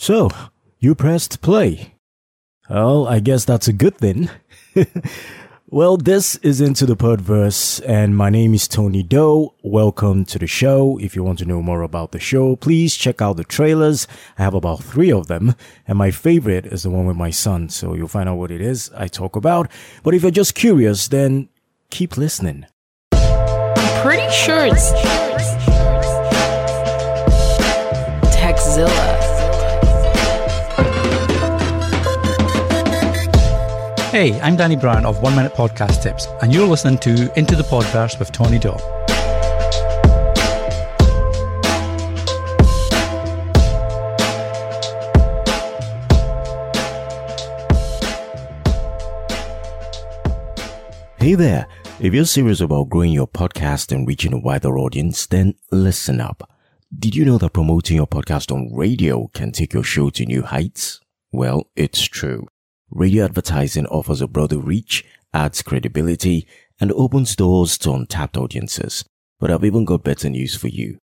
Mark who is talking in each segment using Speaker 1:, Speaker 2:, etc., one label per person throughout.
Speaker 1: So, you pressed play. Well, I guess that's a good thing. well, this is Into the Podverse, and my name is Tony Doe. Welcome to the show. If you want to know more about the show, please check out the trailers. I have about three of them, and my favorite is the one with my son, so you'll find out what it is I talk about. But if you're just curious, then keep listening.
Speaker 2: Pretty sure it's
Speaker 3: Hey, I'm Danny Brown of One Minute Podcast Tips, and you're listening to Into the Podverse with Tony Doe.
Speaker 1: Hey there. If you're serious about growing your podcast and reaching a wider audience, then listen up. Did you know that promoting your podcast on radio can take your show to new heights? Well, it's true. Radio advertising offers a broader reach, adds credibility, and opens doors to untapped audiences. But I've even got better news for you.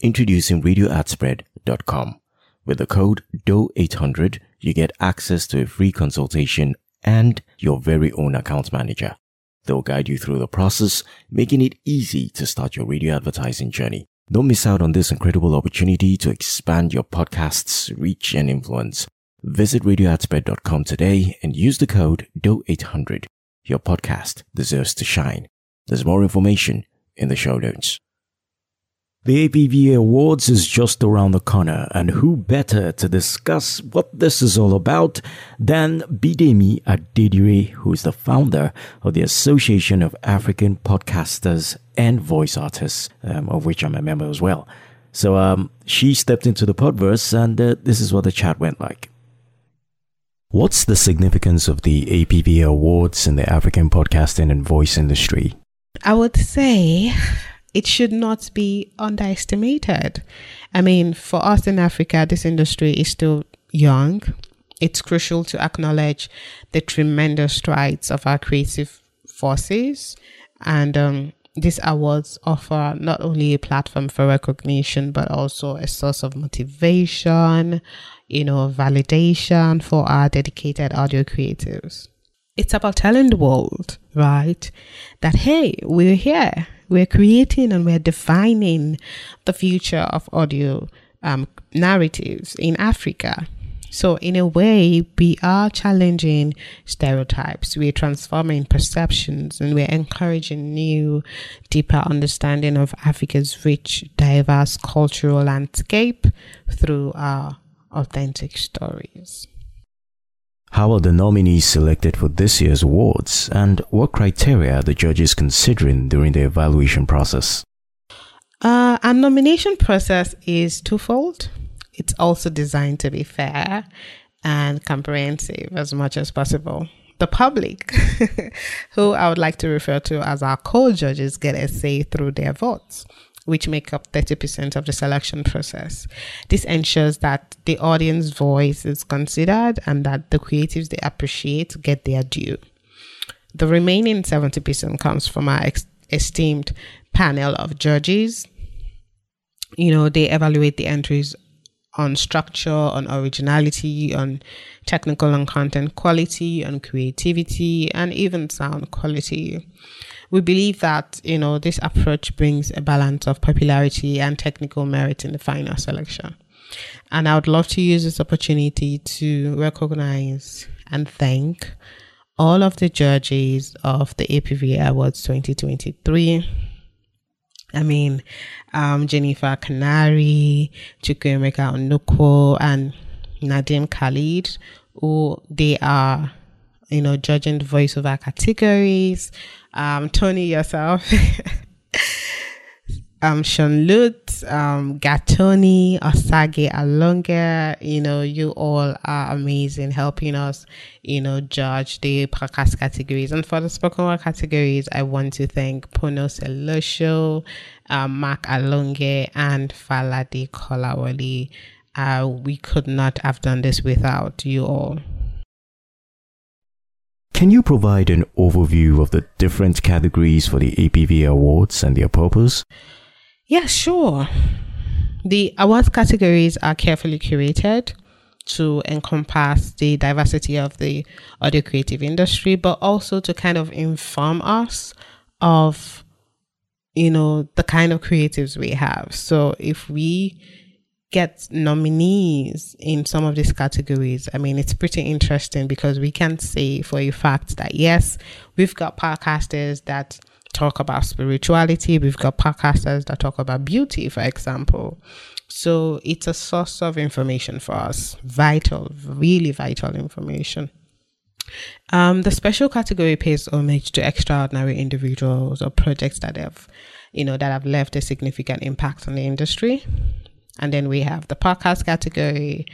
Speaker 1: Introducing radioadspread.com. With the code DOE800, you get access to a free consultation and your very own account manager. They'll guide you through the process, making it easy to start your radio advertising journey. Don't miss out on this incredible opportunity to expand your podcast's reach and influence. Visit radioadspread.com today and use the code DOE800. Your podcast deserves to shine. There's more information in the show notes. The APVA Awards is just around the corner, and who better to discuss what this is all about than Bidemi Adedire, who is the founder of the Association of African Podcasters and Voice Artists, um, of which I'm a member as well. So um, she stepped into the podverse, and uh, this is what the chat went like. What's the significance of the APVA Awards in the African podcasting and voice industry?
Speaker 4: I would say it should not be underestimated. I mean, for us in Africa, this industry is still young. It's crucial to acknowledge the tremendous strides of our creative forces. And um, these awards offer not only a platform for recognition, but also a source of motivation, you know, validation for our dedicated audio creatives. It's about telling the world, right, that hey, we're here, we're creating and we're defining the future of audio um, narratives in Africa. So, in a way, we are challenging stereotypes, we're transforming perceptions, and we're encouraging new, deeper understanding of Africa's rich, diverse cultural landscape through our authentic stories.
Speaker 1: How are the nominees selected for this year's awards, and what criteria are the judges considering during the evaluation process?
Speaker 4: Uh, our nomination process is twofold. It's also designed to be fair and comprehensive as much as possible. The public, who I would like to refer to as our co judges, get a say through their votes which make up 30% of the selection process. This ensures that the audience voice is considered and that the creatives they appreciate get their due. The remaining 70% comes from our ex- esteemed panel of judges. You know, they evaluate the entries on structure, on originality, on technical and content quality, on creativity, and even sound quality we believe that you know this approach brings a balance of popularity and technical merit in the final selection. And I would love to use this opportunity to recognize and thank all of the judges of the APV Awards 2023. I mean, um, Jennifer Canary, Chukwuemeka Onukwo, and Nadim Khalid, who they are, you know, judging the voiceover categories, um, Tony yourself, um, Sean Lutz, um, Gatoni, Osagie Alonga, you know, you all are amazing helping us, you know, judge the podcast categories. And for the spoken word categories, I want to thank Pono Selosho, um, Mark Alonge, and Falade Kolawole. Uh, we could not have done this without you all.
Speaker 1: Can you provide an overview of the different categories for the APV awards and their purpose?
Speaker 4: Yeah, sure. The awards categories are carefully curated to encompass the diversity of the audio creative industry, but also to kind of inform us of, you know, the kind of creatives we have. So if we get nominees in some of these categories, I mean, it's pretty interesting because we can say for a fact that yes, we've got podcasters that talk about spirituality, we've got podcasters that talk about beauty, for example. So it's a source of information for us, vital, really vital information. Um, the special category pays homage to extraordinary individuals or projects that have, you know, that have left a significant impact on the industry. And then we have the podcast category,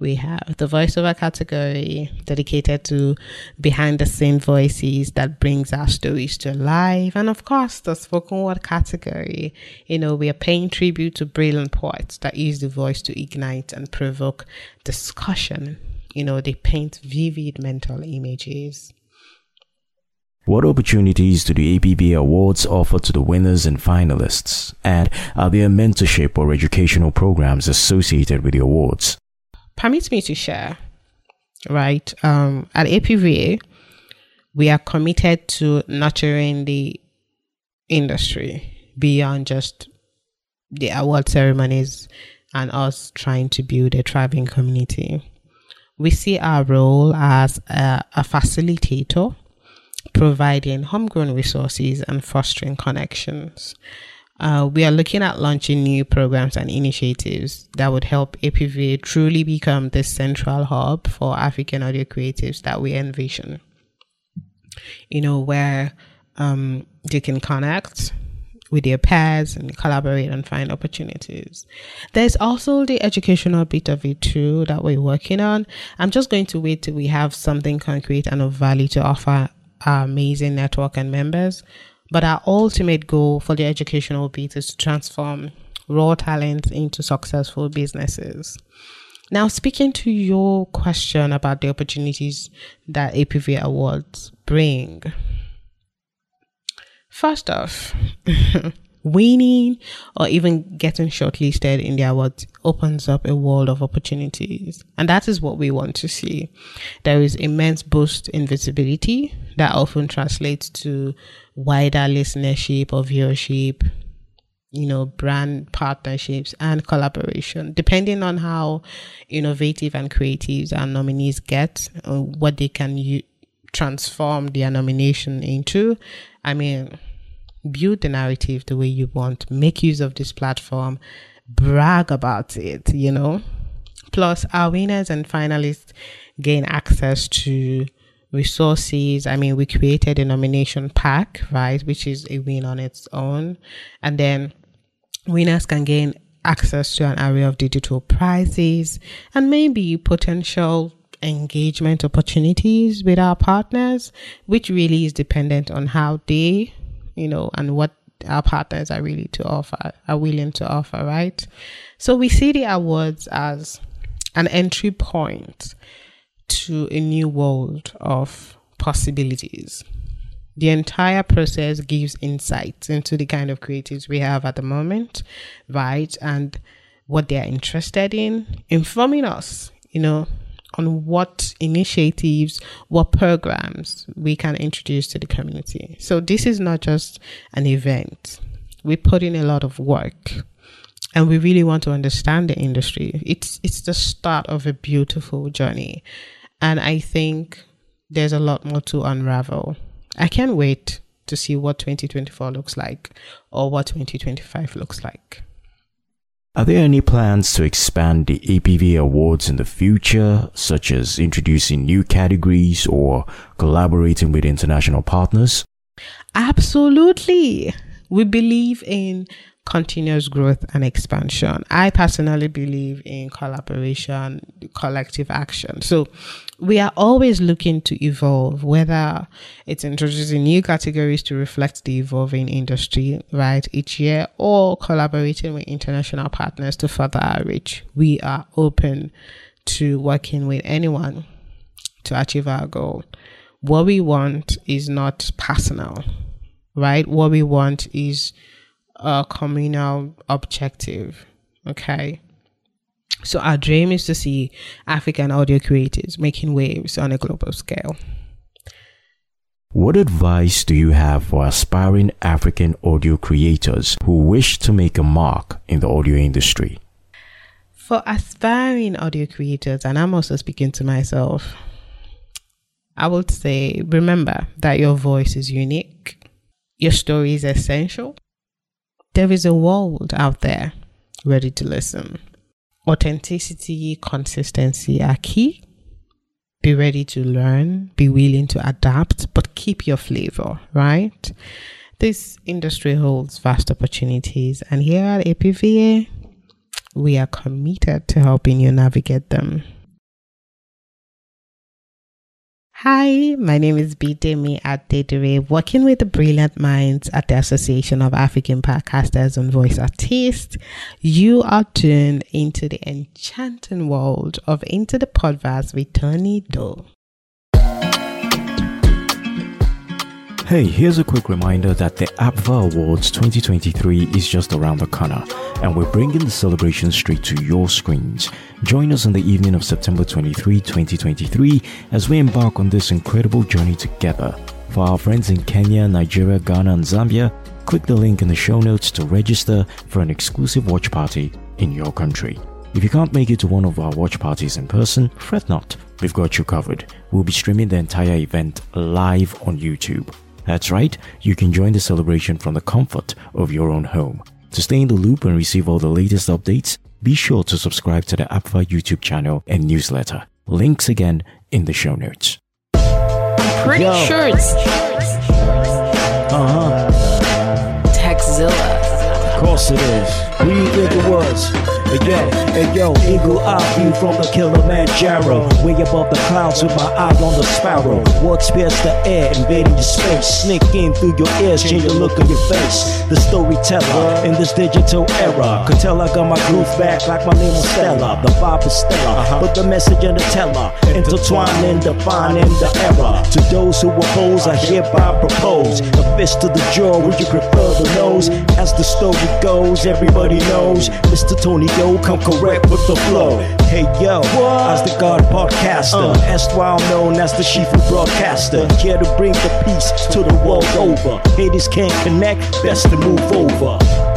Speaker 4: we have the voiceover category dedicated to behind the scene voices that brings our stories to life. And of course, the spoken word category. You know, we are paying tribute to brilliant poets that use the voice to ignite and provoke discussion. You know, they paint vivid mental images.
Speaker 1: What opportunities do the APVA Awards offer to the winners and finalists? And are there mentorship or educational programs associated with the awards?
Speaker 4: Permit me to share, right? Um, at APVA, we are committed to nurturing the industry beyond just the award ceremonies and us trying to build a thriving community. We see our role as a, a facilitator, providing homegrown resources and fostering connections. Uh, we are looking at launching new programs and initiatives that would help APVA truly become the central hub for African audio creatives that we envision. You know, where um, they can connect with their peers and collaborate and find opportunities. There's also the educational bit of it too that we're working on. I'm just going to wait till we have something concrete and of value to offer our amazing network and members but our ultimate goal for the educational bit is to transform raw talent into successful businesses. Now, speaking to your question about the opportunities that APV awards bring, first off, winning or even getting shortlisted in the awards opens up a world of opportunities. And that is what we want to see. There is immense boost in visibility that often translates to wider listenership or viewership, you know, brand partnerships and collaboration, depending on how innovative and creative our nominees get, and what they can u- transform their nomination into. I mean, build the narrative the way you want, make use of this platform, brag about it, you know. Plus, our winners and finalists gain access to resources. I mean, we created a nomination pack, right, which is a win on its own. And then winners can gain access to an array of digital prizes and maybe potential engagement opportunities with our partners, which really is dependent on how they you know, and what our partners are really to offer, are willing to offer, right? So we see the awards as an entry point to a new world of possibilities. The entire process gives insights into the kind of creatives we have at the moment, right? And what they're interested in, informing us, you know, on what initiatives, what programs we can introduce to the community. So this is not just an event. We put in a lot of work and we really want to understand the industry. It's it's the start of a beautiful journey. And I think there's a lot more to unravel. I can't wait to see what 2024 looks like or what 2025 looks like.
Speaker 1: Are there any plans to expand the APV awards in the future, such as introducing new categories or collaborating with international partners?
Speaker 4: Absolutely. We believe in continuous growth and expansion. I personally believe in collaboration, collective action. So we are always looking to evolve, whether it's introducing new categories to reflect the evolving industry, right, each year, or collaborating with international partners to further our reach. We are open to working with anyone to achieve our goal. What we want is not personal, right? What we want is a communal objective. Okay. So our dream is to see African audio creators making waves on a global scale.
Speaker 1: What advice do you have for aspiring African audio creators who wish to make a mark in the audio industry?
Speaker 4: For aspiring audio creators, and I'm also speaking to myself, I would say remember that your voice is unique, your story is essential. There is a world out there ready to listen. Authenticity, consistency are key be ready to learn, be willing to adapt, but keep your flavor, right? This industry holds vast opportunities, and here at APVA, we are committed to helping you navigate them. Hi, my name is Bidemi Adedire, working with the brilliant minds at the Association of African Podcasters and Voice Artists. You are tuned into the enchanting world of Into the Podverse with Tony Doe.
Speaker 1: Hey, here's a quick reminder that the APVA Awards 2023 is just around the corner, and we're bringing the celebration straight to your screens. Join us on the evening of September 23, 2023, as we embark on this incredible journey together. For our friends in Kenya, Nigeria, Ghana, and Zambia, click the link in the show notes to register for an exclusive watch party in your country. If you can't make it to one of our watch parties in person, fret not, we've got you covered. We'll be streaming the entire event live on YouTube. That's right, you can join the celebration from the comfort of your own home. To stay in the loop and receive all the latest updates, be sure to subscribe to the APVA YouTube channel and newsletter. Links again in the show notes.
Speaker 2: Pretty
Speaker 5: Yo.
Speaker 2: sure it's
Speaker 5: Uh huh.
Speaker 2: TeckZilla.
Speaker 5: Of course it is. Who do you think it was? Hey yo, hey yo, eagle eye view from the Kilimanjaro. Way above the clouds with my eye on the sparrow. Words pierce the air, invading your space. Sneak in through your ears, change the look of your face. The storyteller in this digital era. Could tell I got my groove back like my name was Stella. The vibe is stellar, uh-huh. but the message in the teller. Intertwining, defining the era. To those who oppose, I hereby propose. A fist to the jaw, would you prefer the nose? As the story goes, everybody knows. Mr. Tony Yo, come correct with the flow. Hey yo, as the God podcaster, uh. erstwhile known as the Shifu broadcaster. Here to bring the peace to the world over. Haters can't connect, best to move over.